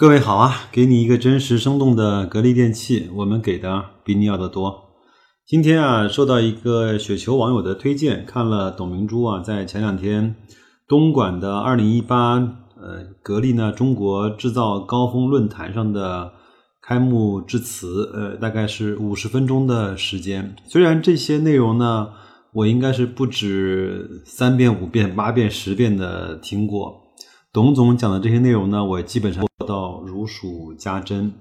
各位好啊，给你一个真实生动的格力电器，我们给的比你要的多。今天啊，受到一个雪球网友的推荐，看了董明珠啊在前两天东莞的二零一八呃格力呢中国制造高峰论坛上的开幕致辞，呃，大概是五十分钟的时间。虽然这些内容呢，我应该是不止三遍、五遍、八遍、十遍的听过。董总讲的这些内容呢，我基本上做到如数家珍，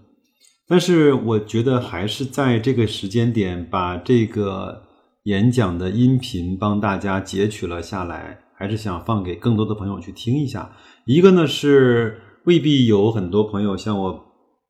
但是我觉得还是在这个时间点把这个演讲的音频帮大家截取了下来，还是想放给更多的朋友去听一下。一个呢是未必有很多朋友像我，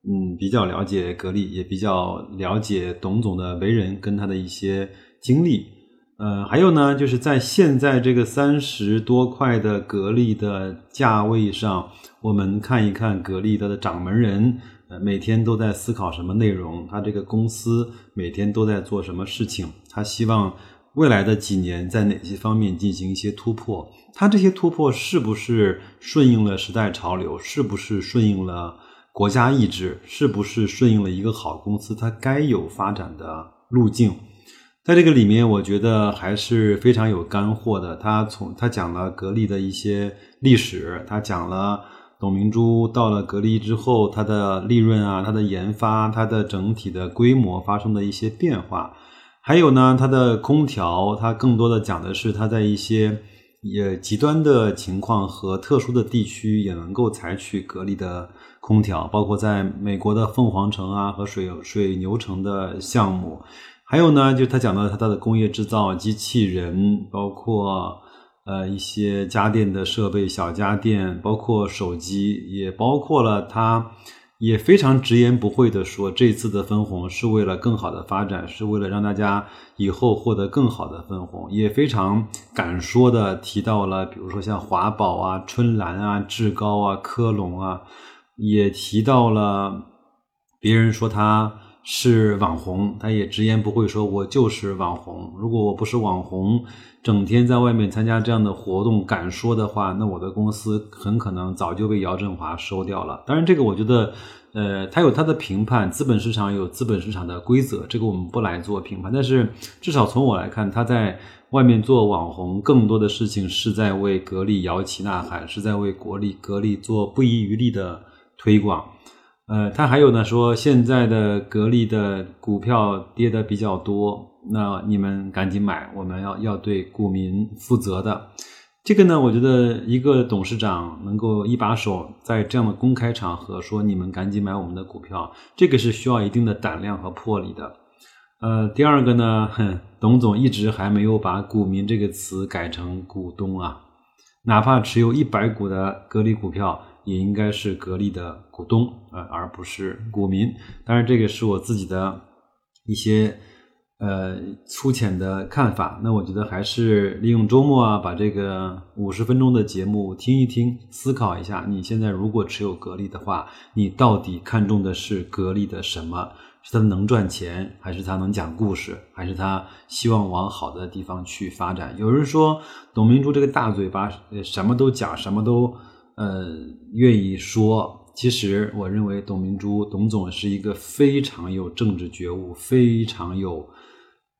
嗯，比较了解格力，也比较了解董总的为人跟他的一些经历。呃，还有呢，就是在现在这个三十多块的格力的价位上，我们看一看格力它的掌门人，呃，每天都在思考什么内容？他这个公司每天都在做什么事情？他希望未来的几年在哪些方面进行一些突破？他这些突破是不是顺应了时代潮流？是不是顺应了国家意志？是不是顺应了一个好公司它该有发展的路径？在这个里面，我觉得还是非常有干货的。他从他讲了格力的一些历史，他讲了董明珠到了格力之后，它的利润啊，它的研发，它的整体的规模发生的一些变化。还有呢，它的空调，它更多的讲的是它在一些也极端的情况和特殊的地区也能够采取格力的空调，包括在美国的凤凰城啊和水水牛城的项目。还有呢，就他讲到他的工业制造、机器人，包括呃一些家电的设备、小家电，包括手机，也包括了他也非常直言不讳的说，这次的分红是为了更好的发展，是为了让大家以后获得更好的分红，也非常敢说的提到了，比如说像华宝啊、春兰啊、志高啊、科龙啊，也提到了别人说他。是网红，他也直言不讳说：“我就是网红。如果我不是网红，整天在外面参加这样的活动，敢说的话，那我的公司很可能早就被姚振华收掉了。”当然，这个我觉得，呃，他有他的评判，资本市场有资本市场的规则，这个我们不来做评判。但是，至少从我来看，他在外面做网红，更多的事情是在为格力摇旗呐喊，是在为国力格力做不遗余力的推广。呃，他还有呢，说现在的格力的股票跌的比较多，那你们赶紧买，我们要要对股民负责的。这个呢，我觉得一个董事长能够一把手在这样的公开场合说你们赶紧买我们的股票，这个是需要一定的胆量和魄力的。呃，第二个呢，哼，董总一直还没有把股民这个词改成股东啊，哪怕持有一百股的格力股票。也应该是格力的股东啊，而不是股民。当然，这个是我自己的一些呃粗浅的看法。那我觉得还是利用周末啊，把这个五十分钟的节目听一听，思考一下。你现在如果持有格力的话，你到底看重的是格力的什么？是它能赚钱，还是它能讲故事，还是它希望往好的地方去发展？有人说董明珠这个大嘴巴，什么都讲，什么都。呃，愿意说，其实我认为董明珠董总是一个非常有政治觉悟、非常有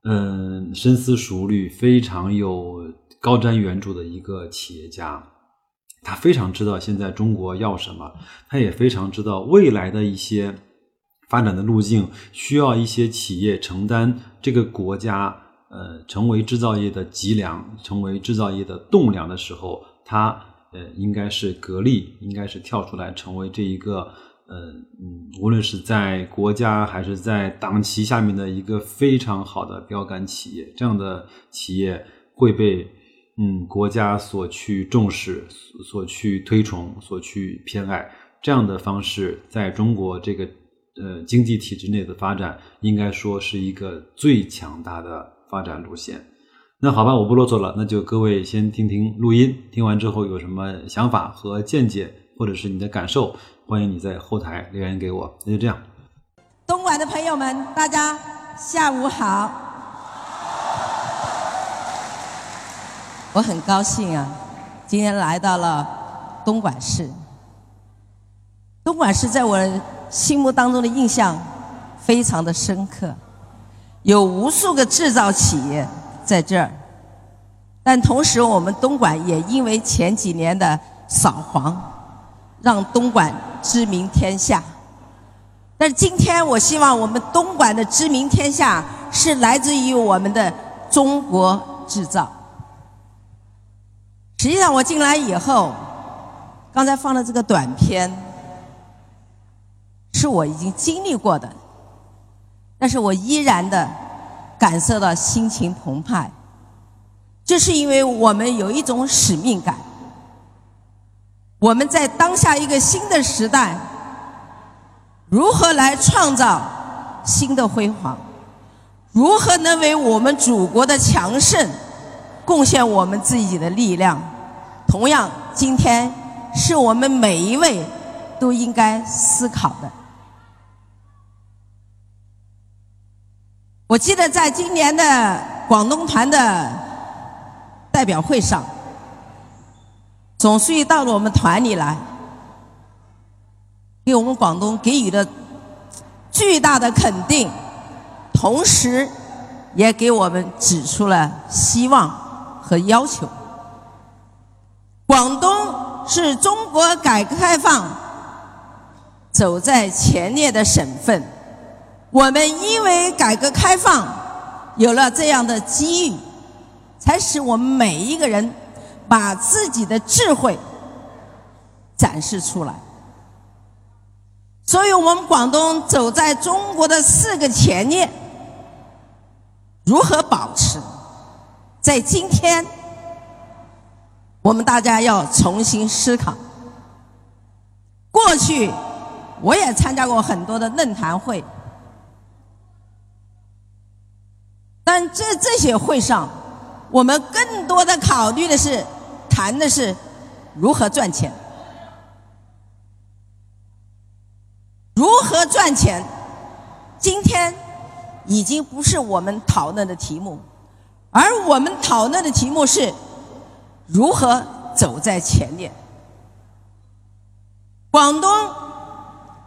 嗯深思熟虑、非常有高瞻远瞩的一个企业家。他非常知道现在中国要什么，他也非常知道未来的一些发展的路径，需要一些企业承担这个国家呃成为制造业的脊梁、成为制造业的栋梁的时候，他。呃，应该是格力，应该是跳出来成为这一个，呃，嗯，无论是在国家还是在党旗下面的一个非常好的标杆企业，这样的企业会被嗯国家所去重视、所去推崇、所去偏爱。这样的方式，在中国这个呃经济体制内的发展，应该说是一个最强大的发展路线。那好吧，我不啰嗦了，那就各位先听听录音，听完之后有什么想法和见解，或者是你的感受，欢迎你在后台留言给我。那就这样。东莞的朋友们，大家下午好。我很高兴啊，今天来到了东莞市。东莞市在我心目当中的印象非常的深刻，有无数个制造企业在这儿，但同时我们东莞也因为前几年的扫黄，让东莞知名天下。但是今天，我希望我们东莞的知名天下是来自于我们的中国制造。实际上，我进来以后，刚才放的这个短片，是我已经经历过的，但是我依然的感受到心情澎湃。这是因为我们有一种使命感，我们在当下一个新的时代，如何来创造新的辉煌？如何能为我们祖国的强盛？贡献我们自己的力量，同样，今天是我们每一位都应该思考的。我记得在今年的广东团的代表会上，总书记到了我们团里来，给我们广东给予了巨大的肯定，同时也给我们指出了希望。和要求，广东是中国改革开放走在前列的省份。我们因为改革开放有了这样的机遇，才使我们每一个人把自己的智慧展示出来。所以，我们广东走在中国的四个前列，如何保持？在今天，我们大家要重新思考。过去，我也参加过很多的论坛会，但这这些会上，我们更多的考虑的是，谈的是如何赚钱，如何赚钱。今天已经不是我们讨论的题目。而我们讨论的题目是如何走在前列。广东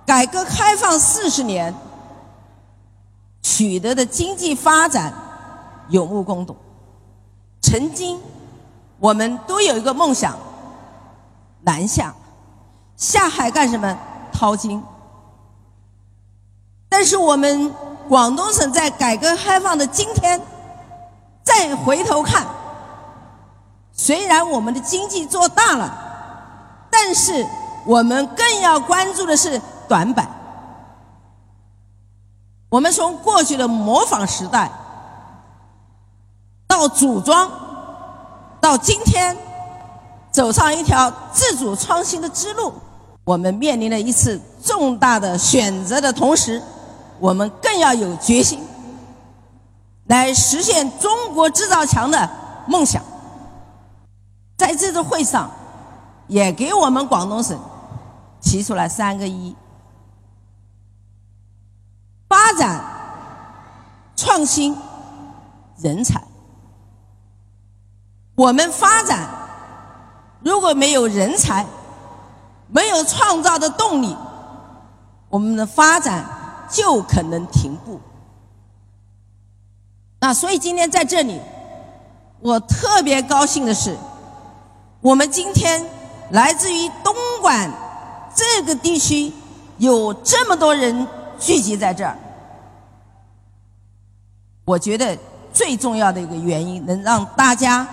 改革开放四十年取得的经济发展有目共睹。曾经我们都有一个梦想：南下，下海干什么？淘金。但是我们广东省在改革开放的今天。再回头看，虽然我们的经济做大了，但是我们更要关注的是短板。我们从过去的模仿时代，到组装，到今天走上一条自主创新的之路，我们面临了一次重大的选择的同时，我们更要有决心。来实现中国制造强的梦想，在这次会上，也给我们广东省提出了三个一：发展、创新、人才。我们发展如果没有人才，没有创造的动力，我们的发展就可能停步。那所以今天在这里，我特别高兴的是，我们今天来自于东莞这个地区有这么多人聚集在这儿。我觉得最重要的一个原因，能让大家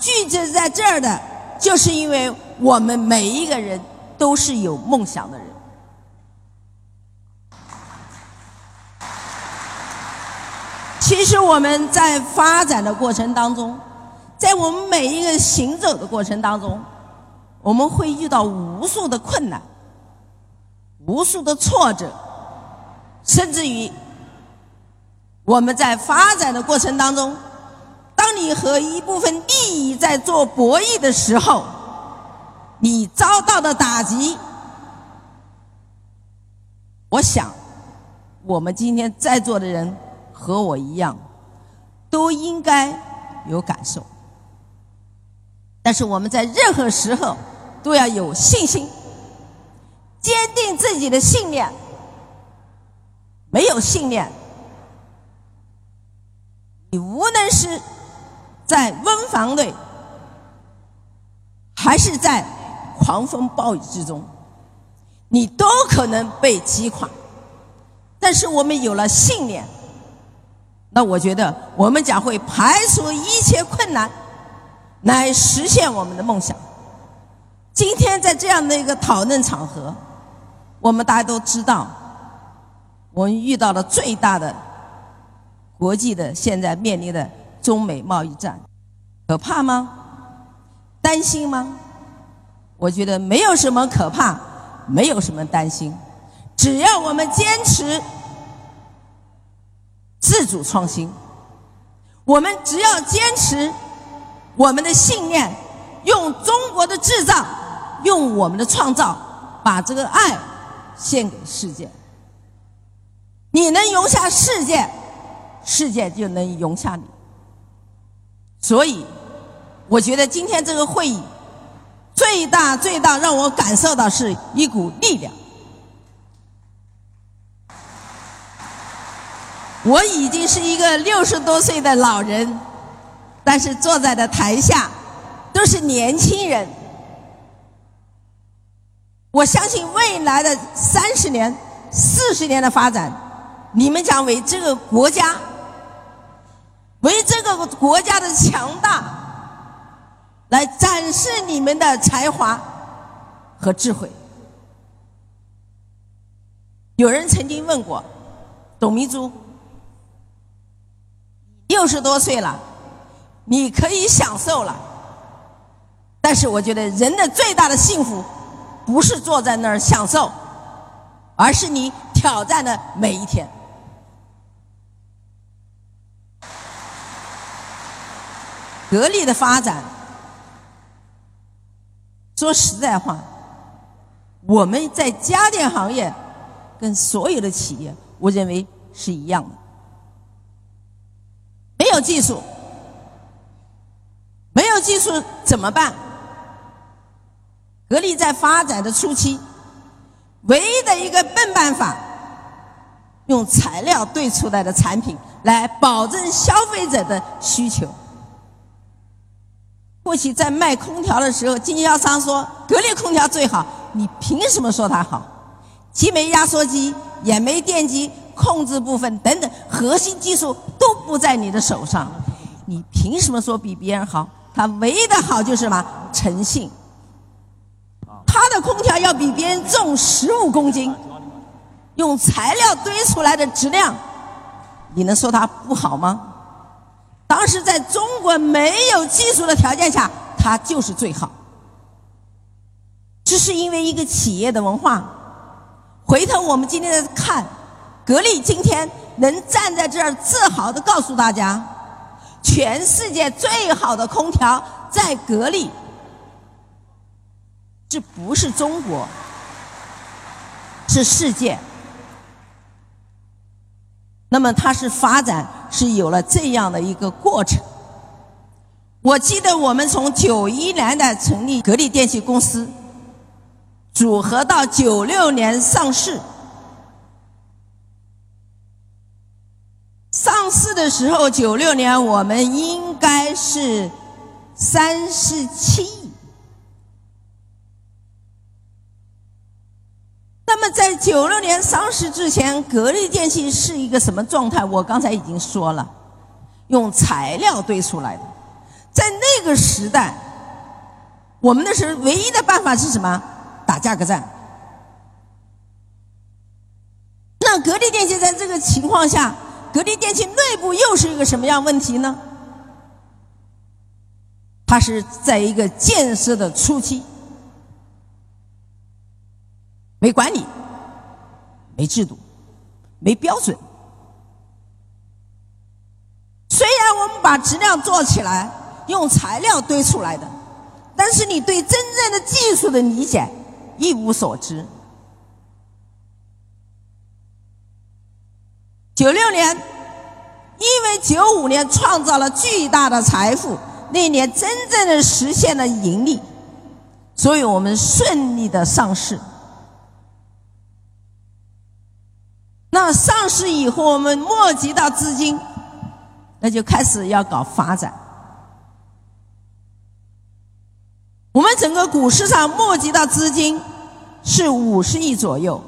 聚集在这儿的，就是因为我们每一个人都是有梦想的人。其实我们在发展的过程当中，在我们每一个行走的过程当中，我们会遇到无数的困难、无数的挫折，甚至于我们在发展的过程当中，当你和一部分利益在做博弈的时候，你遭到的打击，我想，我们今天在座的人。和我一样，都应该有感受。但是我们在任何时候都要有信心，坚定自己的信念。没有信念，你无论是在温房内，还是在狂风暴雨之中，你都可能被击垮。但是我们有了信念，那我觉得我们将会排除一切困难，来实现我们的梦想。今天在这样的一个讨论场合，我们大家都知道。我们遇到了最大的国际的现在面临的中美贸易战，可怕吗？担心吗？我觉得没有什么可怕，没有什么担心，只要我们坚持自主创新，我们只要坚持我们的信念，用中国的制造，用我们的创造，把这个爱献给世界。你能容下世界，世界就能容下你。所以，我觉得今天这个会议最大最大让我感受到是一股力量。我已经是一个六十多岁的老人，但是坐在的台下都是年轻人。我相信未来的三十年、四十年的发展。你们将为这个国家，为这个国家的强大，来展示你们的才华和智慧。有人曾经问过董明珠：“六十多岁了，你可以享受了。”但是我觉得人的最大的幸福，不是坐在那儿享受，而是你挑战的每一天。格力的发展，说实在话，我们在家电行业跟所有的企业，我认为是一样的。没有技术，没有技术怎么办？格力在发展的初期，唯一的一个笨办法，用材料兑出来的产品来保证消费者的需求。过去在卖空调的时候，经销商说格力空调最好，你凭什么说它好？既没压缩机，也没电机控制部分等等，核心技术都不在你的手上，你凭什么说比别人好？它唯一的好就是什么？诚信。它的空调要比别人重十五公斤，用材料堆出来的质量，你能说它不好吗？当时在中国没有技术的条件下，它就是最好。这是因为一个企业的文化。回头我们今天看，格力今天能站在这儿自豪的告诉大家，全世界最好的空调在格力，这不是中国，是世界。那么它是发展是有了这样的一个过程。我记得我们从九一年的成立格力电器公司，组合到九六年上市。上市的时候，九六年我们应该是三十七。那么，在九六年上市之前，格力电器是一个什么状态？我刚才已经说了，用材料堆出来的。在那个时代，我们那时唯一的办法是什么？打价格战。那格力电器在这个情况下，格力电器内部又是一个什么样问题呢？它是在一个建设的初期。没管理，没制度，没标准。虽然我们把质量做起来，用材料堆出来的，但是你对真正的技术的理解一无所知。九六年，因为九五年创造了巨大的财富，那年真正的实现了盈利，所以我们顺利的上市。那上市以后，我们募集到资金，那就开始要搞发展。我们整个股市上募集到资金是五十亿左右，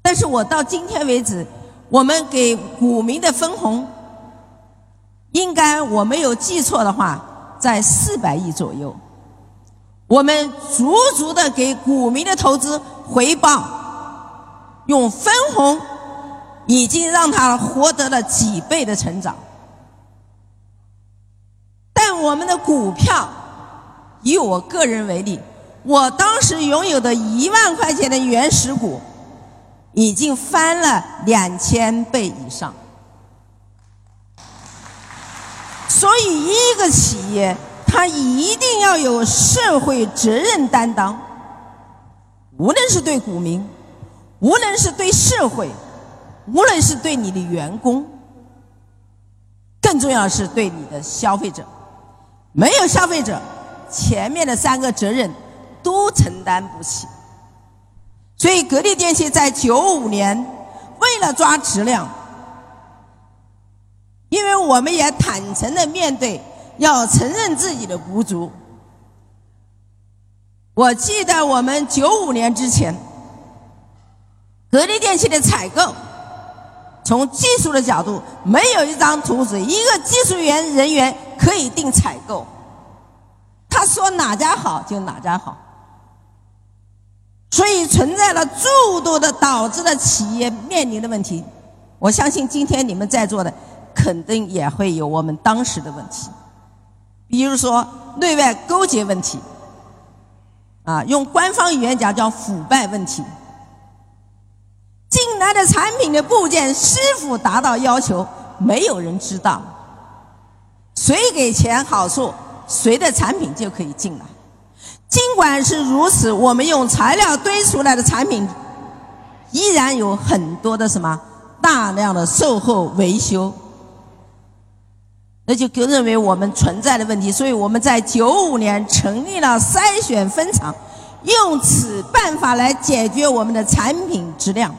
但是我到今天为止，我们给股民的分红，应该我没有记错的话，在四百亿左右。我们足足的给股民的投资回报。用分红已经让他获得了几倍的成长，但我们的股票，以我个人为例，我当时拥有的一万块钱的原始股，已经翻了两千倍以上。所以，一个企业它一定要有社会责任担当，无论是对股民。无论是对社会，无论是对你的员工，更重要是对你的消费者。没有消费者，前面的三个责任都承担不起。所以，格力电器在九五年为了抓质量，因为我们也坦诚的面对，要承认自己的不足。我记得我们九五年之前。格力电器的采购，从技术的角度，没有一张图纸，一个技术员人员可以定采购。他说哪家好就哪家好，所以存在了诸多的导致了企业面临的问题。我相信今天你们在座的，肯定也会有我们当时的问题，比如说内外勾结问题，啊，用官方语言讲叫腐败问题。进来的产品的部件是否达到要求，没有人知道。谁给钱好处，谁的产品就可以进来。尽管是如此，我们用材料堆出来的产品，依然有很多的什么大量的售后维修，那就就认为我们存在的问题。所以我们在九五年成立了筛选分厂，用此办法来解决我们的产品质量。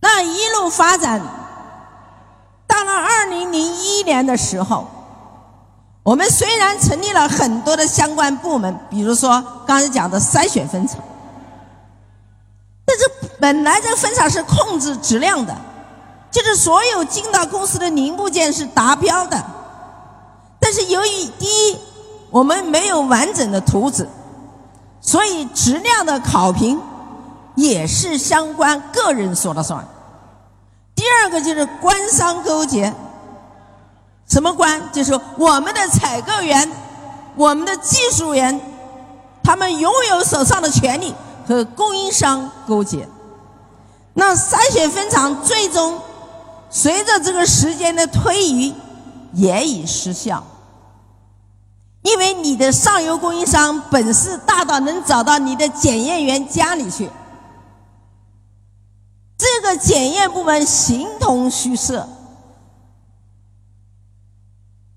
那一路发展，到了二零零一年的时候，我们虽然成立了很多的相关部门，比如说刚才讲的筛选分厂，但是本来这个分厂是控制质量的，就是所有进到公司的零部件是达标的，但是由于第一，我们没有完整的图纸，所以质量的考评。也是相关个人说了算。第二个就是官商勾结，什么官？就是我们的采购员、我们的技术员，他们拥有手上的权利和供应商勾结。那筛选分厂最终随着这个时间的推移也已失效，因为你的上游供应商本事大到能找到你的检验员家里去。这个检验部门形同虚设，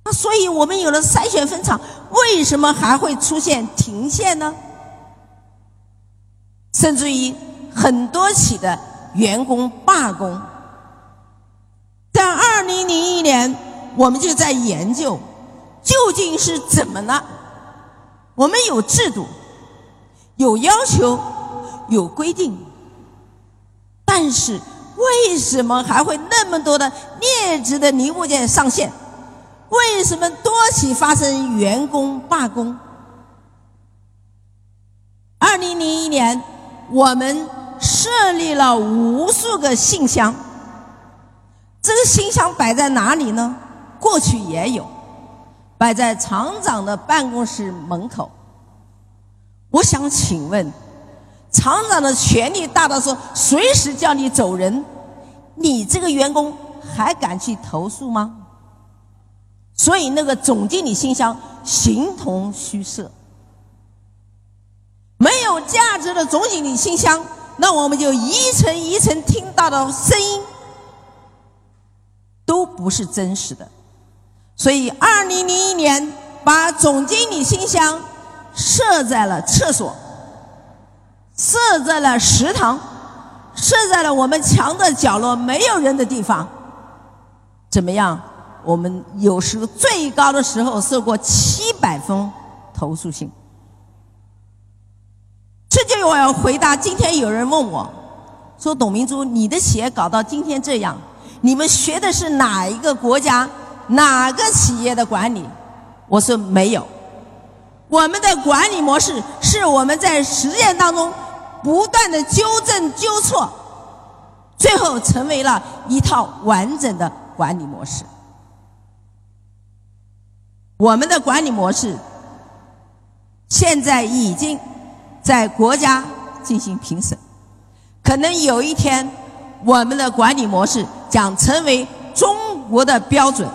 那所以我们有了筛选分厂，为什么还会出现停线呢？甚至于很多起的员工罢工。在二零零一年，我们就在研究究竟是怎么了。我们有制度，有要求，有规定。但是，为什么还会那么多的劣质的零部件上线？为什么多起发生员工罢工？二零零一年，我们设立了无数个信箱。这个信箱摆在哪里呢？过去也有，摆在厂长的办公室门口。我想请问。厂长的权力大到说随时叫你走人，你这个员工还敢去投诉吗？所以那个总经理信箱形同虚设，没有价值的总经理信箱，那我们就一层一层听到的声音都不是真实的。所以，二零零一年把总经理信箱设在了厕所。设在了食堂，设在了我们墙的角落没有人的地方。怎么样？我们有时最高的时候收过七百封投诉信。这就我要回答。今天有人问我，说董明珠，你的企业搞到今天这样，你们学的是哪一个国家、哪个企业的管理？我说没有，我们的管理模式是我们在实践当中不断的纠正纠错，最后成为了一套完整的管理模式。我们的管理模式现在已经。在国家进行评审，可能有一天，我们的管理模式将成为中国的标准。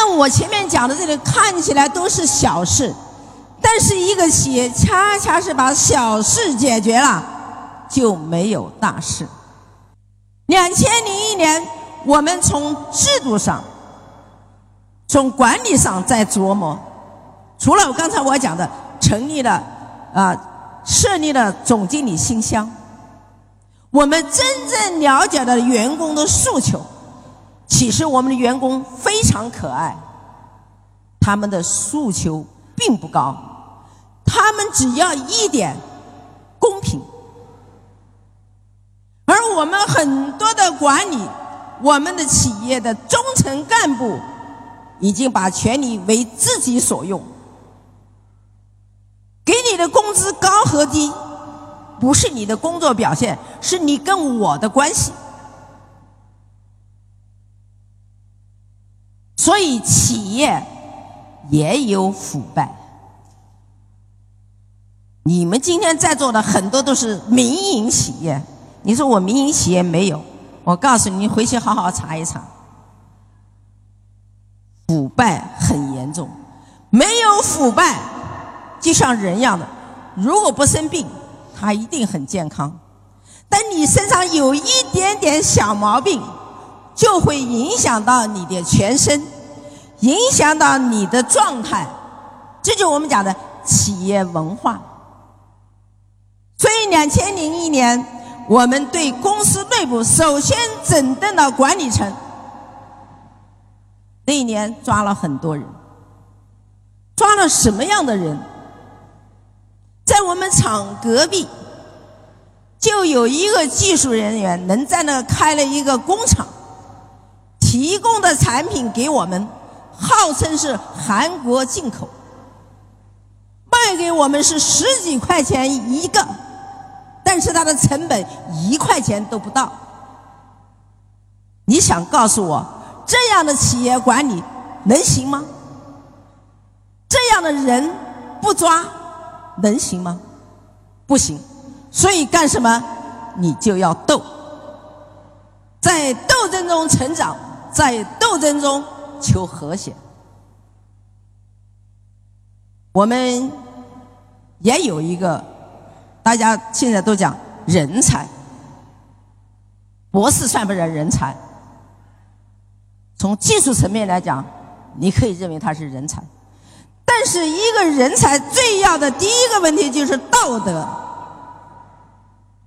那我前面讲的这里看起来都是小事，但是一个企业恰恰是把小事解决了，就没有大事。两千零一年，我们从制度上。从管理上在琢磨，除了我刚才我讲的，成立了啊，设立了总经理信箱，我们真正了解了员工的诉求。其实我们的员工非常可爱，他们的诉求并不高，他们只要一点公平。而我们很多的管理，我们的企业的中层干部。已经把权力为自己所用，给你的工资高和低，不是你的工作表现，是你跟我的关系。所以企业也有腐败。你们今天在座的很多都是民营企业，你说我民营企业没有？我告诉你，回去好好查一查。腐败很严重，没有腐败，就像人一样的，如果不生病，他一定很健康。但你身上有一点点小毛病，就会影响到你的全身，影响到你的状态。这就是我们讲的企业文化。所以，两千零一年，我们对公司内部首先整顿了管理层。那一年抓了很多人，抓了什么样的人？在我们厂隔壁，就有一个技术人员能在那开了一个工厂，提供的产品给我们，号称是韩国进口，卖给我们是十几块钱一个，但是它的成本一块钱都不到。你想告诉我？这样的企业管理能行吗？这样的人不抓能行吗？不行。所以干什么？你就要斗，在斗争中成长，在斗争中求和谐。我们也有一个，大家现在都讲人才，博士算不算人才？从技术层面来讲，你可以认为他是人才，但是一个人才最要的第一个问题就是道德。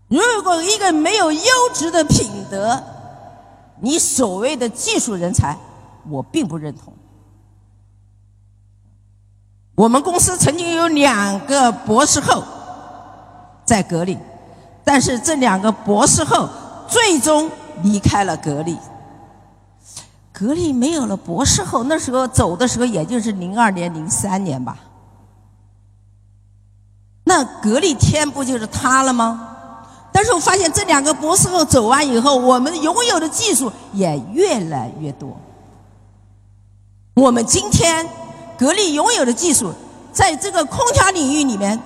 如果一个没有优质的品德，你所谓的技术人才，我并不认同。我们公司曾经有两个博士后在格力，但是这两个博士后最终离开了格力。格力没有了博士后，那时候走的时候也就是零二年、零三年吧。那格力天不就是塌了吗？但是我发现这两个博士后走完以后，我们拥有的技术也越来越多。我们今天格力拥有的技术，在这个空调领域里面，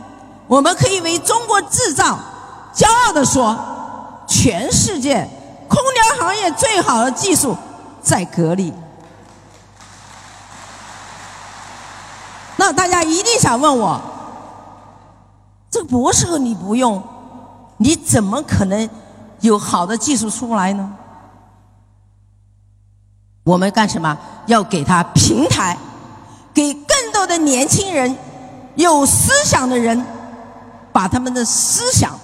我们可以为中国制造骄傲的说，全世界空调行业最好的技术。在格力，那大家一定想问我，这个博士你不用，你怎么可能有好的技术出来呢？我们干什么？要给他平台，给更多的年轻人、有思想的人，把他们的思想、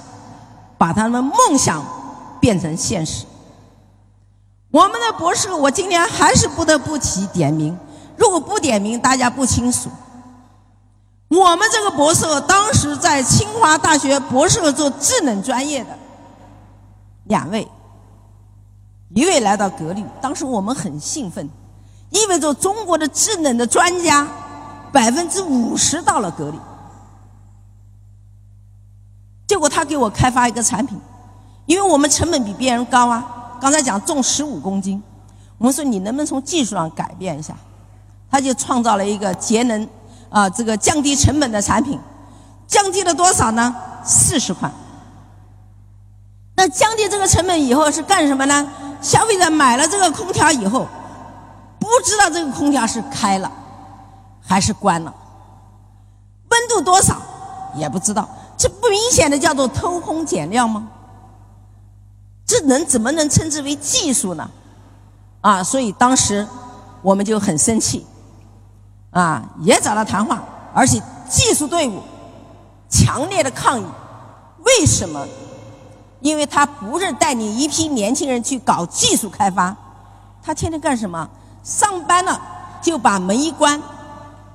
把他们的梦想变成现实。我们的博士，我今天还是不得不提点名。如果不点名，大家不清楚。我们这个博士当时在清华大学博士做智能专业的两位，一位来到格力，当时我们很兴奋，意味着中国的智能的专家百分之五十到了格力。结果他给我开发一个产品，因为我们成本比别人高啊，刚才讲重十五公斤，我们说你能不能从技术上改变一下？他就创造了一个节能。啊，这个降低成本的产品，降低了多少呢？四十块。那降低这个成本以后是干什么呢？消费者买了这个空调以后，不知道这个空调是开了还是关了，温度多少也不知道，这不明显的叫做偷工减料吗？这能怎么能称之为技术呢？啊，所以当时我们就很生气。啊，也找他谈话，而且技术队伍强烈的抗议。为什么？因为他不是带领一批年轻人去搞技术开发，他天天干什么？上班了就把门一关，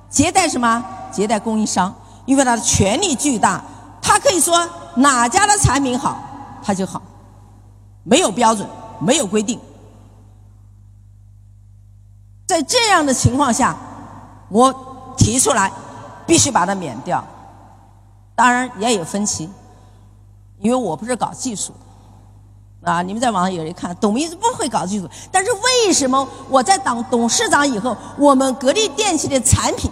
接待什么？接待供应商，因为他的权力巨大，他可以说哪家的产品好，他就好，没有标准，没有规定。在这样的情况下。我提出来，必须把它免掉。当然也有分歧，因为我不是搞技术的啊。你们在网上有人看，董明珠不会搞技术，但是为什么我在当董事长以后，我们格力电器的产品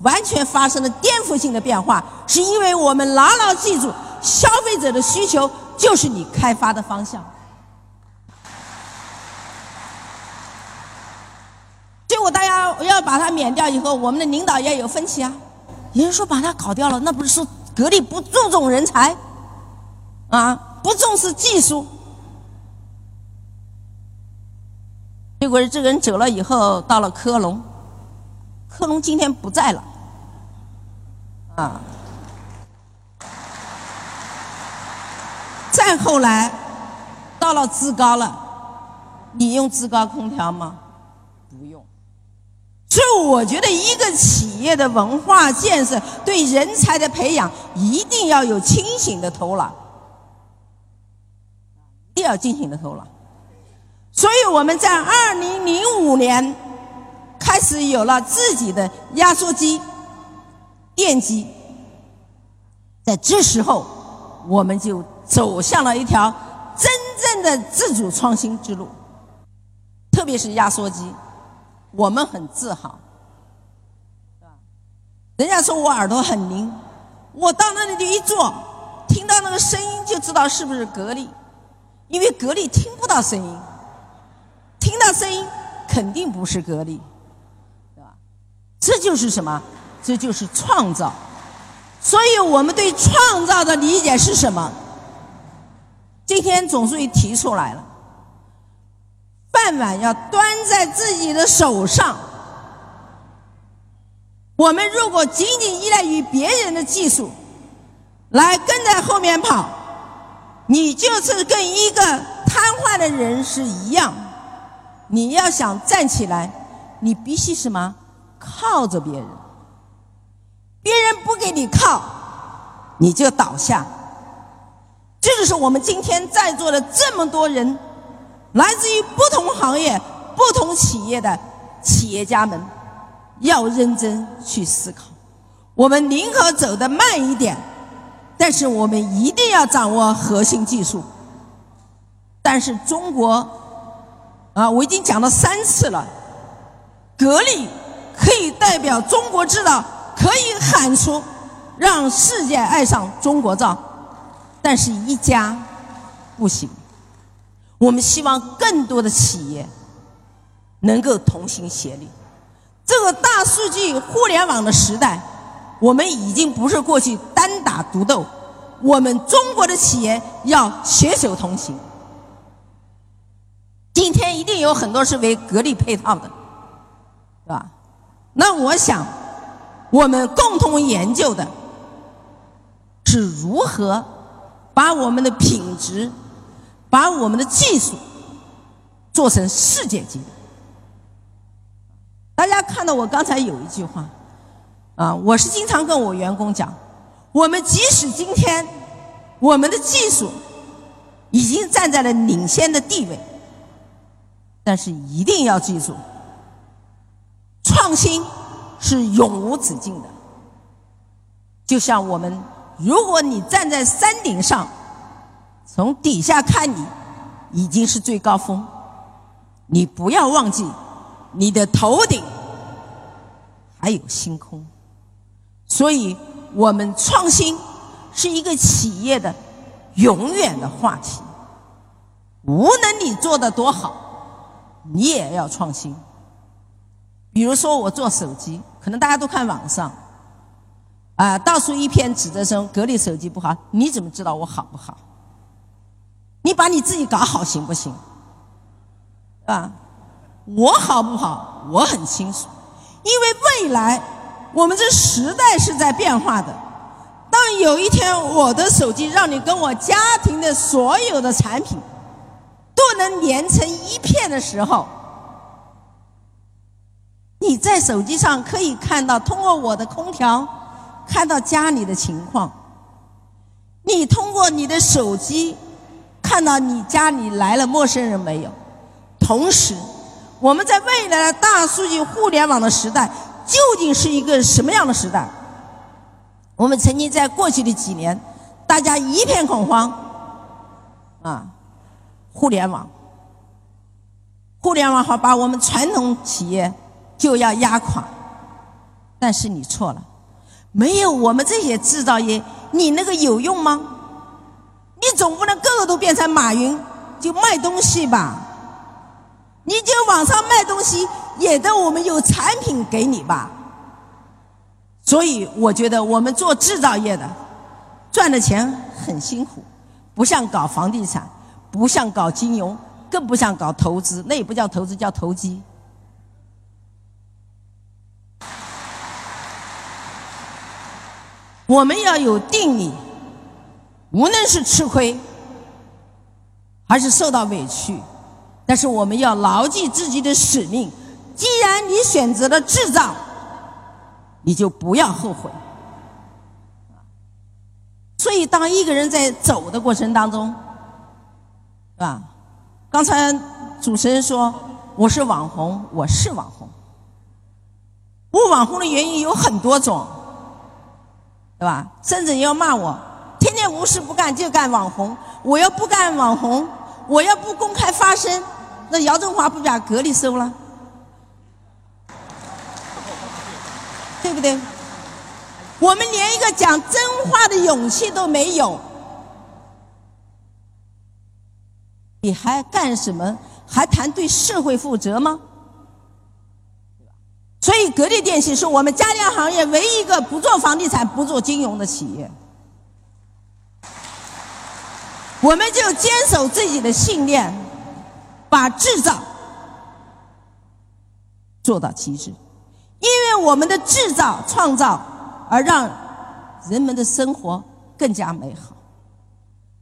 完全发生了颠覆性的变化？是因为我们牢牢记住，消费者的需求就是你开发的方向。结果大家要把它免掉以后，我们的领导也有分歧啊。有人说把它搞掉了，那不是说格力不注重人才啊，不重视技术。结果这个人走了以后，到了科隆，科隆今天不在了啊。再后来到了志高了，你用志高空调吗？不用。所以，我觉得一个企业的文化建设、对人才的培养，一定要有清醒的头脑，要进行的头脑。所以，我们在二零零五年开始有了自己的压缩机、电机，在这时候，我们就走向了一条真正的自主创新之路，特别是压缩机。我们很自豪，是吧？人家说我耳朵很灵，我到那里就一坐，听到那个声音就知道是不是格力，因为格力听不到声音，听到声音肯定不是格力，对吧？这就是什么？这就是创造。所以我们对创造的理解是什么？今天总书记提出来了。饭碗要端在自己的手上。我们如果仅仅依赖于别人的技术来跟在后面跑，你就是跟一个瘫痪的人是一样。你要想站起来，你必须什么？靠着别人。别人不给你靠，你就倒下。这就是我们今天在座的这么多人。来自于不同行业、不同企业的企业家们，要认真去思考。我们宁可走得慢一点，但是我们一定要掌握核心技术。但是中国，啊，我已经讲了三次了，格力可以代表中国制造，可以喊出让世界爱上中国造，但是一家不行。我们希望更多的企业能够同心协力。这个大数据互联网的时代，我们已经不是过去单打独斗，我们中国的企业要携手同行。今天一定有很多是为格力配套的，是吧？那我想，我们共同研究的是如何把我们的品质、把我们的技术做成世界级的。大家看到我刚才有一句话啊，我是经常跟我员工讲，我们即使今天我们的技术已经站在了领先的地位，但是一定要记住，创新。是永无止境的，就像我们，如果你站在山顶上，从底下看你，已经是最高峰，你不要忘记，你的头顶还有星空。所以，我们创新是一个企业的永远的话题。无论你做的多好，你也要创新。比如说，我做手机，可能大家都看网上，啊，到处一片指责声，格力手机不好，你怎么知道我好不好？你把你自己搞好行不行？啊，我好不好？我很清楚，因为未来我们这时代是在变化的。当有一天我的手机让你跟我家庭的所有的产品都能连成一片的时候。你在手机上可以看到，通过我的空调看到家里的情况。你通过你的手机看到你家里来了陌生人没有？同时，我们在未来的大数据互联网的时代，究竟是一个什么样的时代？我们曾经在过去的几年，大家一片恐慌，啊，互联网，互联网好把我们传统企业。就要压垮，但是你错了，没有我们这些制造业，你那个有用吗？你总不能个个都变成马云，就卖东西吧？你就网上卖东西，也得我们有产品给你吧？所以我觉得我们做制造业的，赚的钱很辛苦，不像搞房地产，不像搞金融，更不像搞投资，那也不叫投资，叫投机。我们要有定力，无论是吃亏还是受到委屈，但是我们要牢记自己的使命。既然你选择了制造，你就不要后悔。所以，当一个人在走的过程当中，是吧？刚才主持人说我是网红，我是网红。我网红的原因有很多种。对吧？甚至要骂我，天天无事不干就干网红。我要不干网红，我要不公开发声，那姚振华不把格力收了，对不对？我们连一个讲真话的勇气都没有，你还干什么？还谈对社会负责吗？所以，格力电器是我们家电行业唯一一个不做房地产、不做金融的企业。我们就坚守自己的信念，把制造做到极致。因为我们的制造创造，而让人们的生活更加美好。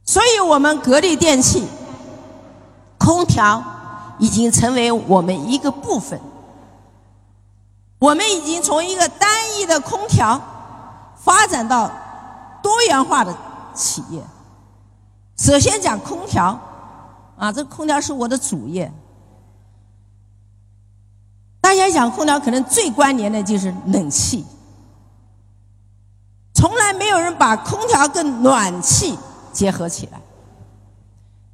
所以，我们格力电器空调已经成为我们一个部分。我们已经从一个单一的空调发展到多元化的企业。首先讲空调，啊，这空调是我的主业。大家讲空调，可能最关联的就是冷气。从来没有人把空调跟暖气结合起来，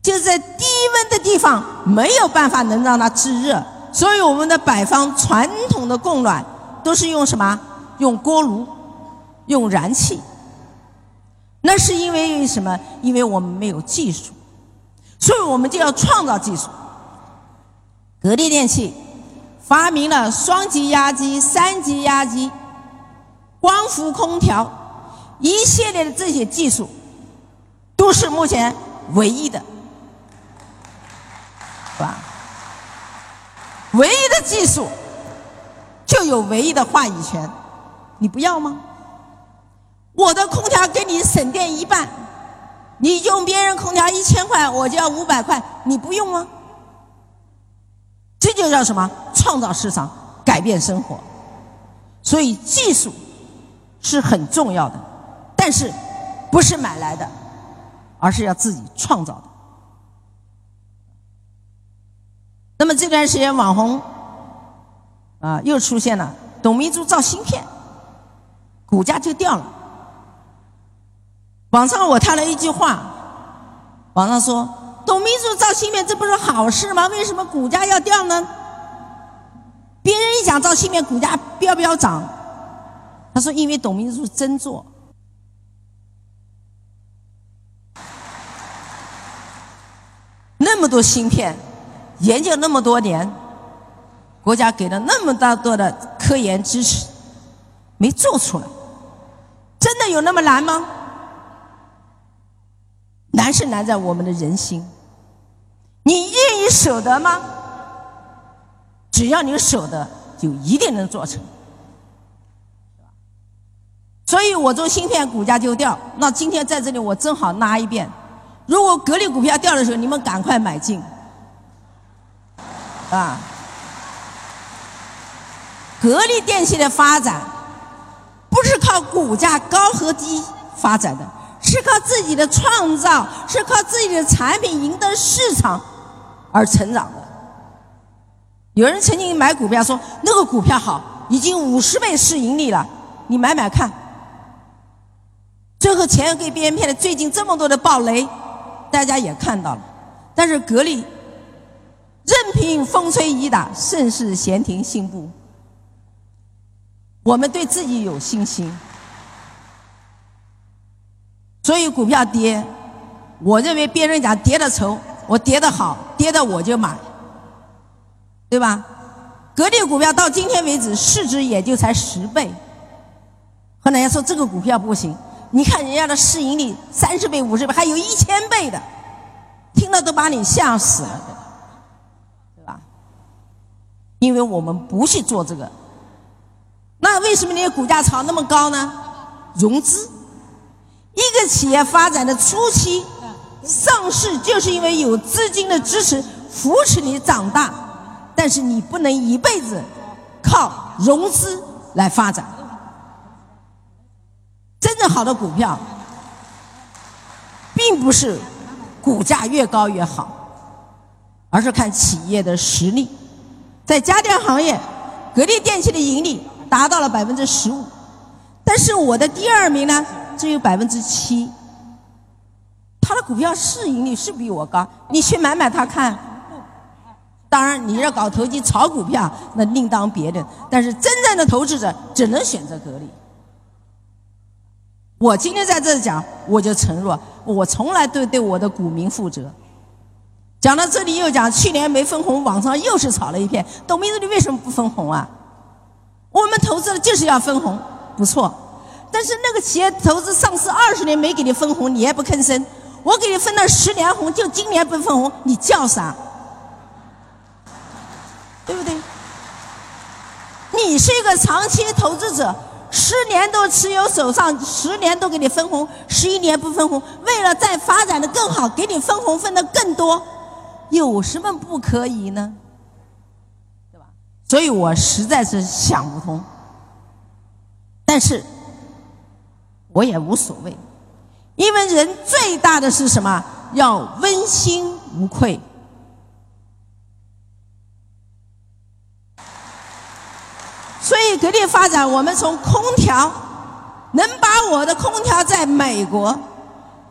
就在低温的地方没有办法能让它制热。所以我们的北方传统的供暖都是用什么？用锅炉，用燃气。那是因为什么？因为我们没有技术，所以我们就要创造技术。格力电器发明了双级压机、三级压机、光伏空调一系列的这些技术，都是目前唯一的，是吧？唯一的技术，就有唯一的话语权。你不要吗？我的空调给你省电一半，你用别人空调一千块，我就要五百块，你不用吗？这就叫什么？创造市场，改变生活。所以技术是很重要的，但是不是买来的，而是要自己创造的。那么这段时间网红啊又出现了，董明珠造芯片，股价就掉了。网上我看了一句话，网上说董明珠造芯片这不是好事吗？为什么股价要掉呢？别人一讲造芯片，股价飙飙涨。他说：“因为董明珠真做，那么多芯片，研究那么多年，国家给了那么大多的科研支持，没做出来，真的有那么难吗？难是难在我们的人心。你愿意舍得吗？”只要你舍得，就一定能做成，所以我做芯片股价就掉。那今天在这里我正好拉一遍：如果格力股票掉的时候，你们赶快买进，啊！格力电器的发展不是靠股价高和低发展的，是靠自己的创造，是靠自己的产品赢得市场而成长的。有人曾经买股票说那个股票好，已经五十倍市盈率了，你买买看。最后钱给别人骗了，最近这么多的暴雷，大家也看到了。但是格力，任凭风吹雨打，盛世闲庭信步。我们对自己有信心，所以股票跌，我认为别人讲跌的丑，我跌的好，跌的我就买。对吧？格力股票到今天为止市值也就才十倍，和人家说这个股票不行，你看人家的市盈率三十倍、五十倍，还有一千倍的，听了都把你吓死了，对吧？因为我们不去做这个，那为什么你的股价炒那么高呢？融资，一个企业发展的初期上市，就是因为有资金的支持扶持你长大。但是你不能一辈子靠融资来发展。真正好的股票，并不是股价越高越好，而是看企业的实力。在家电行业，格力电器的盈利达到了百分之十五，但是我的第二名呢只有百分之七。他的股票市盈率是比我高，你去买买他看。当然，你要搞投机炒股票，那另当别论。但是真正的投资者只能选择格力。我今天在这讲，我就承诺，我从来都对我的股民负责。讲到这里又讲，去年没分红，网上又是炒了一片。董明珠，你为什么不分红啊？我们投资的就是要分红，不错。但是那个企业投资上市二十年没给你分红，你也不吭声。我给你分了十年红，就今年不分红，你叫啥？对不对？你是一个长期投资者，十年都持有手上，十年都给你分红，十一年不分红，为了再发展的更好，给你分红分的更多，有什么不可以呢？对吧？所以我实在是想不通。但是，我也无所谓，因为人最大的是什么？要问心无愧。所以，格力发展，我们从空调能把我的空调在美国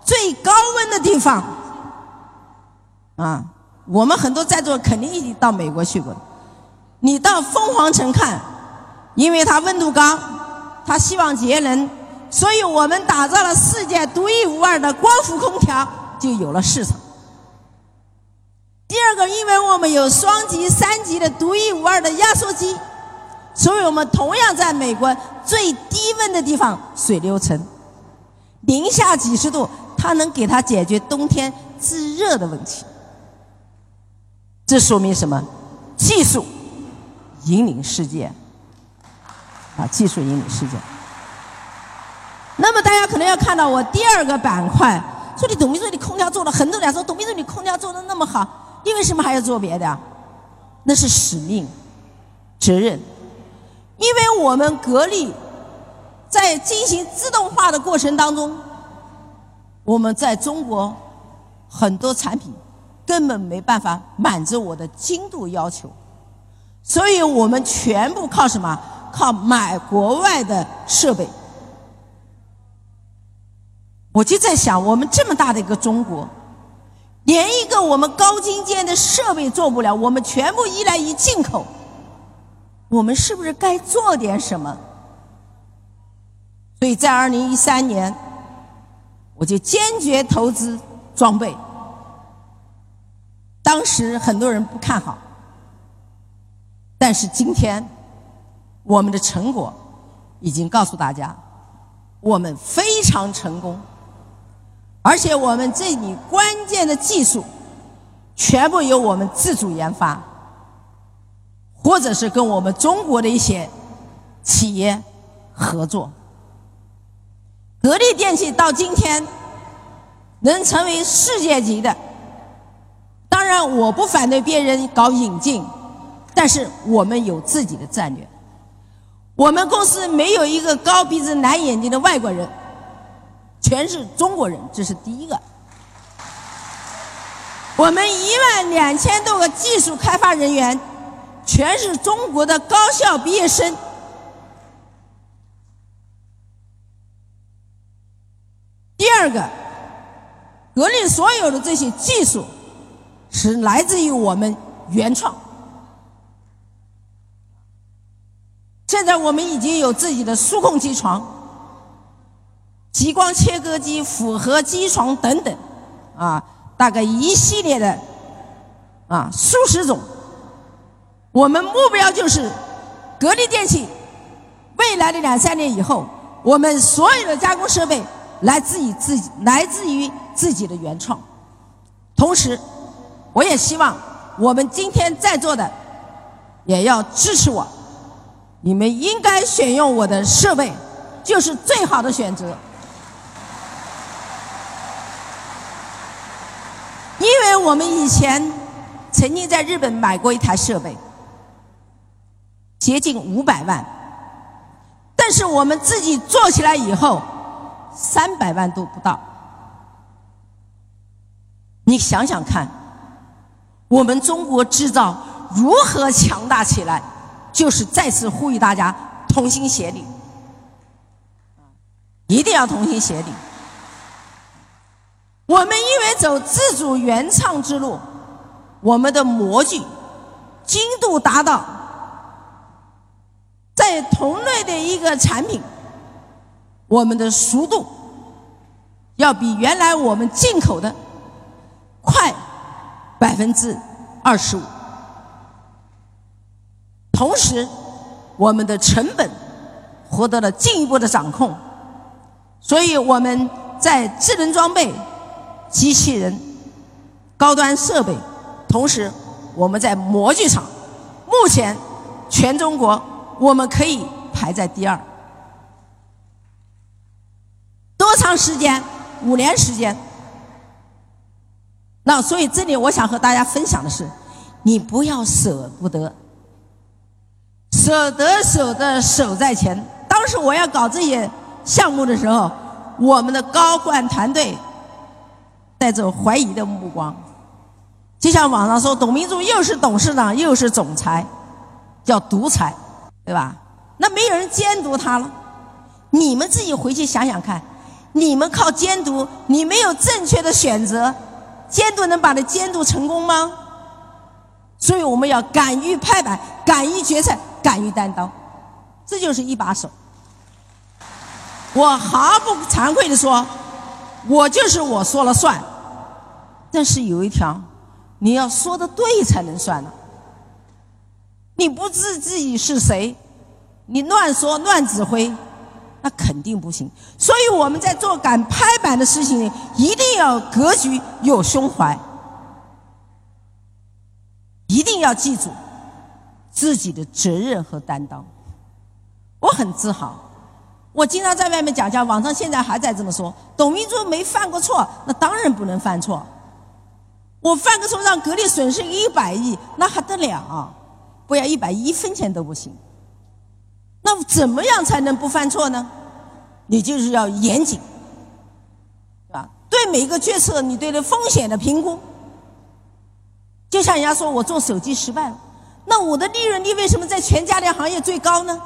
最高温的地方啊，我们很多在座肯定已经到美国去过。你到凤凰城看，因为它温度高，它希望节能，所以我们打造了世界独一无二的光伏空调，就有了市场。第二个，因为我们有双级、三级的独一无二的压缩机。所以我们同样在美国最低温的地方水流城，零下几十度，它能给它解决冬天制热的问题。这说明什么？技术引领世界。啊技术引领世界。那么大家可能要看到我第二个板块，说你董明珠你空调做了很多年，说董明珠你空调做的那么好，你为什么还要做别的？那是使命、责任，因为我们格力在进行自动化的过程当中，我们在中国很多产品根本没办法满足我的精度要求，所以我们全部靠什么？靠买国外的设备。我就在想，我们这么大的一个中国，连一个我们高精尖的设备做不了，我们全部依赖于进口，我们是不是该做点什么？所以在二零一三年，我就坚决投资装备。当时很多人不看好，但是今天我们的成果已经告诉大家，我们非常成功。而且我们这里关键的技术，全部由我们自主研发，或者是跟我们中国的一些企业合作。格力电器到今天能成为世界级的，当然我不反对别人搞引进，但是我们有自己的战略。我们公司没有一个高鼻子蓝眼睛的外国人。全是中国人，这是第一个。我们一万两千多个技术开发人员，全是中国的高校毕业生。第二个，格力所有的这些技术是来自于我们原创。现在我们已经有自己的数控机床。激光切割机、复合机床等等，啊，大概一系列的，啊，数十种。我们目标就是，格力电器未来的两三年以后，我们所有的加工设备来自于自己，来自于自己的原创。同时，我也希望我们今天在座的也要支持我，你们应该选用我的设备，就是最好的选择。因为我们以前曾经在日本买过一台设备，接近五百万，但是我们自己做起来以后，三百万都不到。你想想看，我们中国制造如何强大起来？就是再次呼吁大家同心协力，一定要同心协力。我们因为走自主原创之路，我们的模具精度达到，在同类的一个产品，我们的熟度要比原来我们进口的快百分之二十五，同时我们的成本获得了进一步的掌控，所以我们在智能装备。机器人、高端设备，同时我们在模具厂，目前全中国我们可以排在第二。多长时间？五年时间。那所以这里我想和大家分享的是，你不要舍不得，舍得舍得守在前。当时我要搞这些项目的时候，我们的高管团队。带着怀疑的目光，就像网上说董明珠又是董事长又是总裁，叫独裁，对吧？那没有人监督他了。你们自己回去想想看，你们靠监督，你没有正确的选择，监督能把它监督成功吗？所以我们要敢于拍板，敢于决策，敢于担当，这就是一把手。我毫不惭愧的说，我就是我说了算。但是有一条，你要说的对才能算呢。你不知自己是谁，你乱说乱指挥，那肯定不行。所以我们在做敢拍板的事情，一定要格局有胸怀，一定要记住自己的责任和担当。我很自豪。我经常在外面讲讲，网上现在还在这么说：董明珠没犯过错，那当然不能犯错。我犯个错让格力损失一百亿，那还得了？不要一百亿一分钱都不行。那怎么样才能不犯错呢？你就是要严谨，对吧？对每一个决策，你对的风险的评估。就像人家说我做手机失败了，那我的利润率为什么在全家电行业最高呢？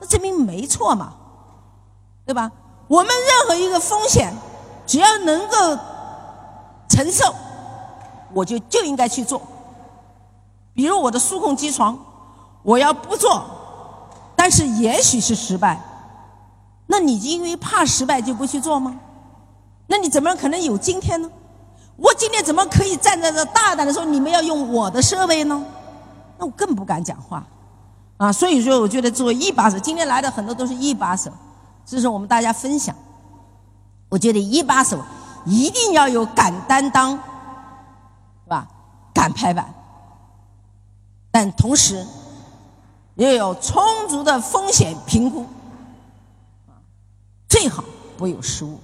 那证明没错嘛，对吧？我们任何一个风险，只要能够承受，我就就应该去做。比如我的数控机床，我要不做，但是也许是失败，那你因为怕失败就不去做吗？那你怎么可能有今天呢？我今天怎么可以站在这大胆的说你们要用我的设备呢？那我更不敢讲话，啊，所以说我觉得作为一把手，今天来的很多都是一把手，这是我们大家分享。我觉得一把手一定要有敢担当，敢拍板，但同时又有充足的风险评估，最好不有失误。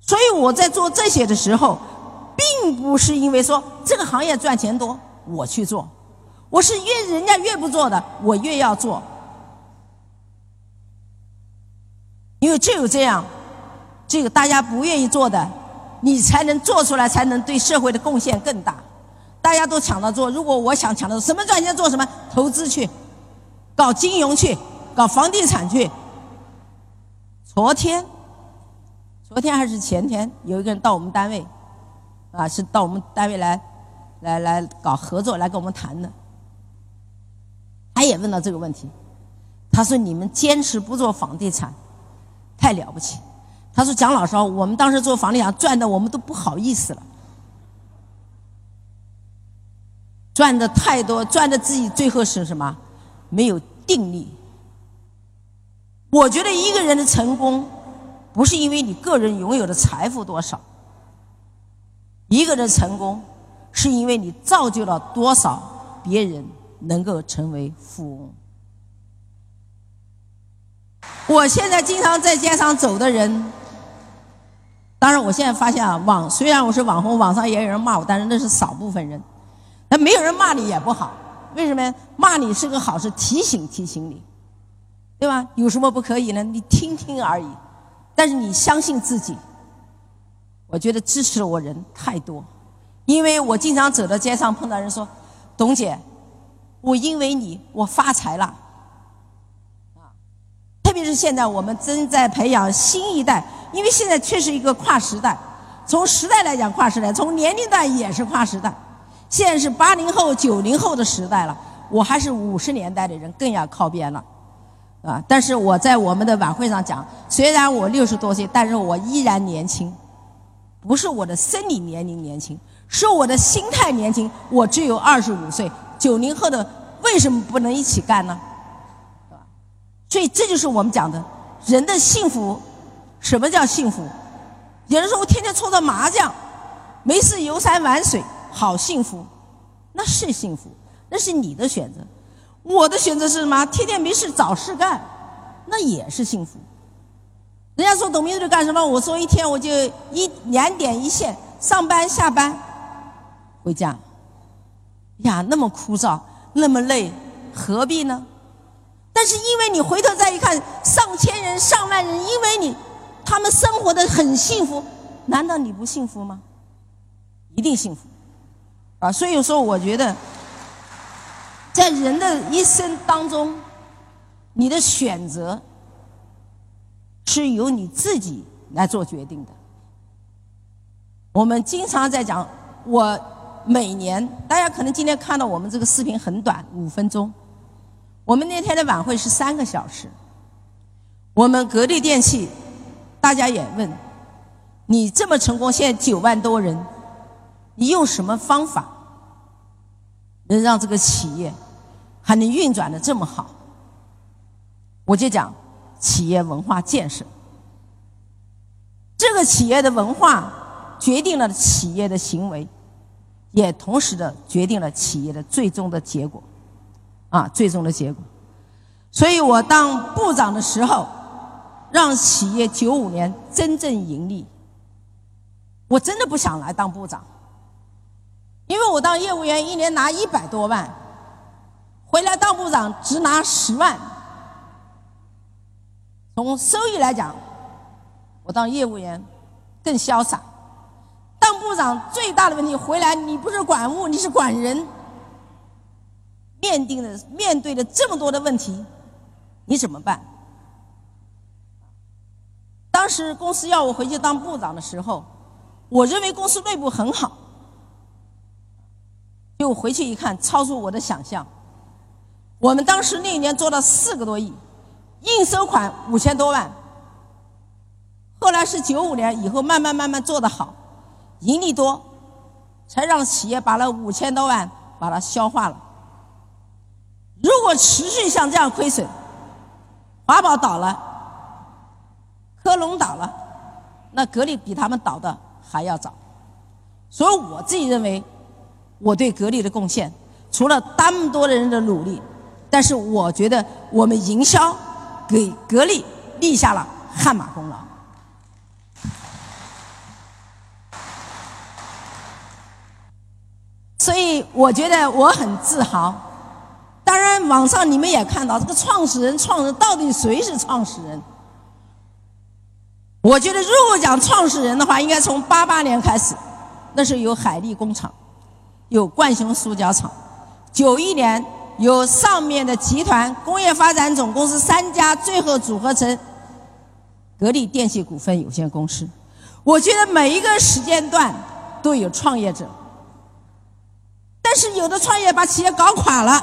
所以我在做这些的时候，并不是因为说这个行业赚钱多我去做，我是越人家越不做的我越要做，因为只有这样，这个大家不愿意做的，你才能做出来，才能对社会的贡献更大。大家都抢着做，如果我想抢着什么赚钱做什么，投资去，搞金融去，搞房地产去。昨天。昨天还是前天，有一个人到我们单位，啊，是到我们单位来，来来搞合作，来跟我们谈的。他也问到这个问题，他说：“你们坚持不做房地产，太了不起。”他说：“蒋老师，我们当时做房地产赚的，我们都不好意思了，赚的太多，赚的自己最后是什么？没有定力。我觉得一个人的成功。”不是因为你个人拥有的财富多少，一个人成功，是因为你造就了多少别人能够成为富翁。我现在经常在街上走的人，当然我现在发现啊，网虽然我是网红，网上也有人骂我，但是那是少部分人。那没有人骂你也不好，为什么？骂你是个好事，提醒提醒你，对吧？有什么不可以呢？你听听而已。但是你相信自己，我觉得支持我人太多，因为我经常走到街上碰到人说：“董姐，我因为你我发财了。”啊，特别是现在我们正在培养新一代，因为现在确实一个跨时代，从时代来讲跨时代，从年龄段也是跨时代。现在是八零后、九零后的时代了，我还是五十年代的人，更要靠边了。啊！但是我在我们的晚会上讲，虽然我六十多岁，但是我依然年轻，不是我的生理年龄年轻，是我的心态年轻。我只有二十五岁，九零后的为什么不能一起干呢？对吧？所以这就是我们讲的人的幸福。什么叫幸福？有人说我天天搓着麻将，没事游山玩水，好幸福，那是幸福，那是你的选择。我的选择是什么？天天没事找事干，那也是幸福。人家说董明珠干什么？我说一天我就一两点一线，上班下班，回家。呀，那么枯燥，那么累，何必呢？但是因为你回头再一看，上千人、上万人，因为你，他们生活的很幸福，难道你不幸福吗？一定幸福，啊！所以说，我觉得。在人的一生当中，你的选择是由你自己来做决定的。我们经常在讲，我每年大家可能今天看到我们这个视频很短，五分钟。我们那天的晚会是三个小时。我们格力电器，大家也问，你这么成功，现在九万多人，你用什么方法？能让这个企业还能运转的这么好，我就讲企业文化建设。这个企业的文化决定了企业的行为，也同时的决定了企业的最终的结果，啊，最终的结果。所以我当部长的时候，让企业九五年真正盈利。我真的不想来当部长，因为我当业务员一年拿一百多万，回来当部长只拿十万。从收益来讲，我当业务员更潇洒。当部长最大的问题，回来你不是管物，你是管人。面对的面对的这么多的问题，你怎么办？当时公司要我回去当部长的时候。我认为公司内部很好，就回去一看，超出我的想象。我们当时那一年做了四个多亿，应收款五千多万。后来是九五年以后，慢慢慢慢做得好，盈利多，才让企业把那五千多万把它消化了。如果持续像这样亏损，华宝倒了，科龙倒了，那格力比他们倒的。还要早，所以我自己认为，我对格力的贡献，除了那么多的人的努力，但是我觉得我们营销给格力立下了汗马功劳。所以我觉得我很自豪。当然，网上你们也看到，这个创始人、创人到底谁是创始人？我觉得，如果讲创始人的话，应该从八八年开始，那是有海利工厂，有冠雄塑胶厂。九一年有上面的集团工业发展总公司三家，最后组合成格力电器股份有限公司。我觉得每一个时间段都有创业者，但是有的创业把企业搞垮了，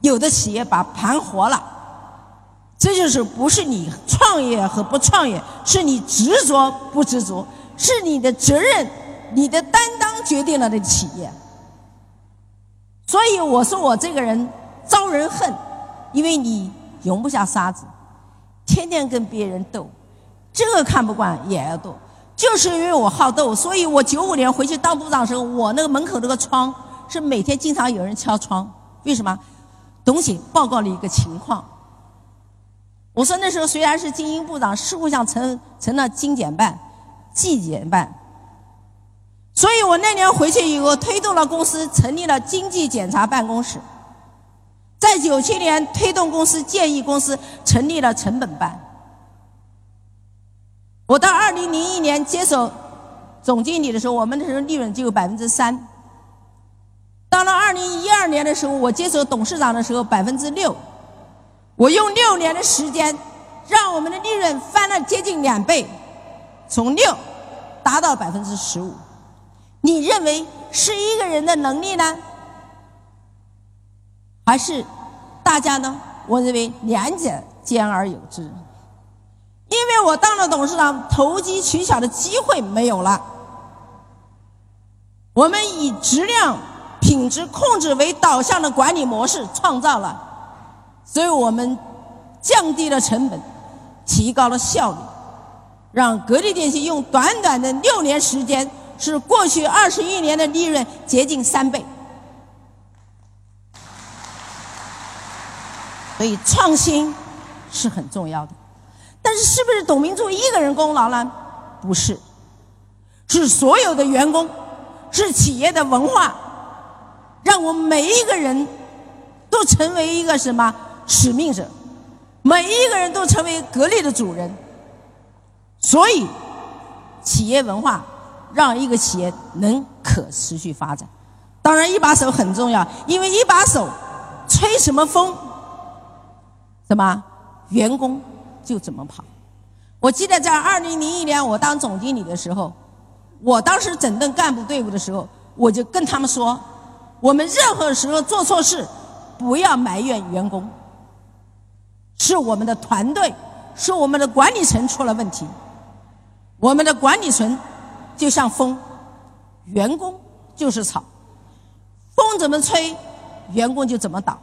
有的企业把盘活了。这就是不是你创业和不创业，是你执着不执着，是你的责任、你的担当决定了的企业。所以我说我这个人招人恨，因为你容不下沙子，天天跟别人斗，这个看不惯也要斗，就是因为我好斗，所以我九五年回去当部长的时候，我那个门口那个窗是每天经常有人敲窗，为什么？董姐报告了一个情况。我说那时候虽然是经营部长，事务上成成了精简办、纪检办，所以我那年回去以后，推动了公司成立了经济检查办公室，在九七年推动公司建议公司成立了成本办。我到二零零一年接手总经理的时候，我们那时候利润只有百分之三。到了二零一二年的时候，我接手董事长的时候，百分之六。我用六年的时间，让我们的利润翻了接近两倍，从六达到百分之十五。你认为是一个人的能力呢，还是大家呢？我认为两者兼而有之。因为我当了董事长，投机取巧的机会没有了。我们以质量、品质控制为导向的管理模式，创造了。所以我们降低了成本，提高了效率，让格力电器用短短的六年时间，是过去二十一年的利润接近三倍。所以创新是很重要的，但是是不是董明珠一个人功劳呢？不是，是所有的员工，是企业的文化，让我们每一个人都成为一个什么？使命者，每一个人都成为格力的主人，所以企业文化让一个企业能可持续发展。当然，一把手很重要，因为一把手吹什么风，什么员工就怎么跑。我记得在二零零一年我当总经理的时候，我当时整顿干部队伍的时候，我就跟他们说：我们任何时候做错事，不要埋怨员工。是我们的团队，是我们的管理层出了问题。我们的管理层就像风，员工就是草，风怎么吹，员工就怎么倒。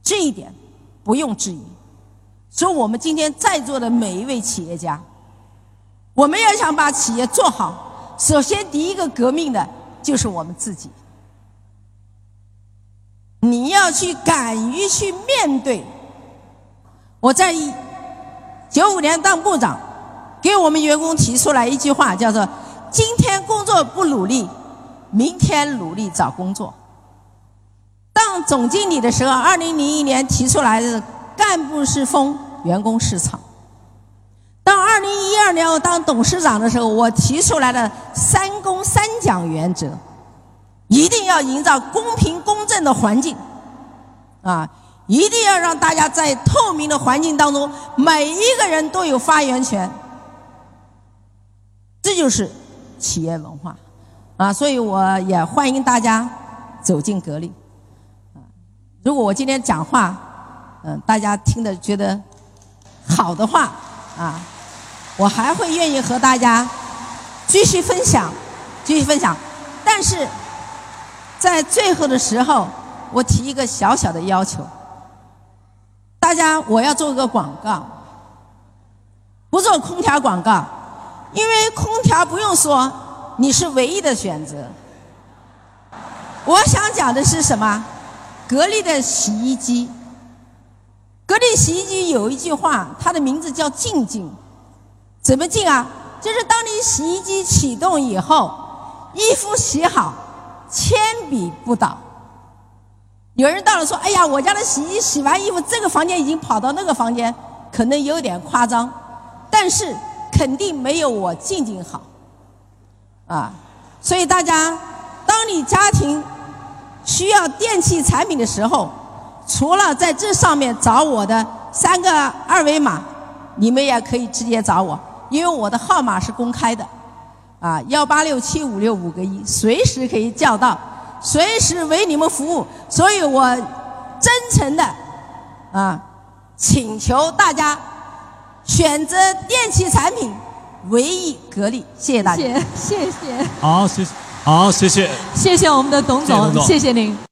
这一点不用质疑。所以我们今天在座的每一位企业家，我们要想把企业做好，首先第一个革命的就是我们自己。你要去敢于去面对。我在九五年当部长，给我们员工提出来一句话，叫做“今天工作不努力，明天努力找工作”。当总经理的时候，二零零一年提出来的“干部是风，员工是草”。到二零一二年我当董事长的时候，我提出来的“三公三奖”原则，一定要营造公平公正的环境，啊。一定要让大家在透明的环境当中，每一个人都有发言权。这就是企业文化啊！所以我也欢迎大家走进格力啊！如果我今天讲话，嗯，大家听的觉得好的话啊，我还会愿意和大家继续分享，继续分享。但是在最后的时候，我提一个小小的要求。大家，我要做一个广告，不做空调广告，因为空调不用说，你是唯一的选择。我想讲的是什么？格力的洗衣机，格力洗衣机有一句话，它的名字叫“静静”，怎么静啊？就是当你洗衣机启动以后，衣服洗好，铅笔不倒。有人到了说：“哎呀，我家的洗衣机洗完衣服，这个房间已经跑到那个房间，可能有点夸张，但是肯定没有我静静好。”啊，所以大家，当你家庭需要电器产品的时候，除了在这上面找我的三个二维码，你们也可以直接找我，因为我的号码是公开的，啊，幺八六七五六五个一，随时可以叫到。随时为你们服务，所以我真诚的啊请求大家选择电器产品，唯一格力。谢谢大家，谢谢谢。好，谢谢，好，谢谢，谢谢我们的董总，谢谢您。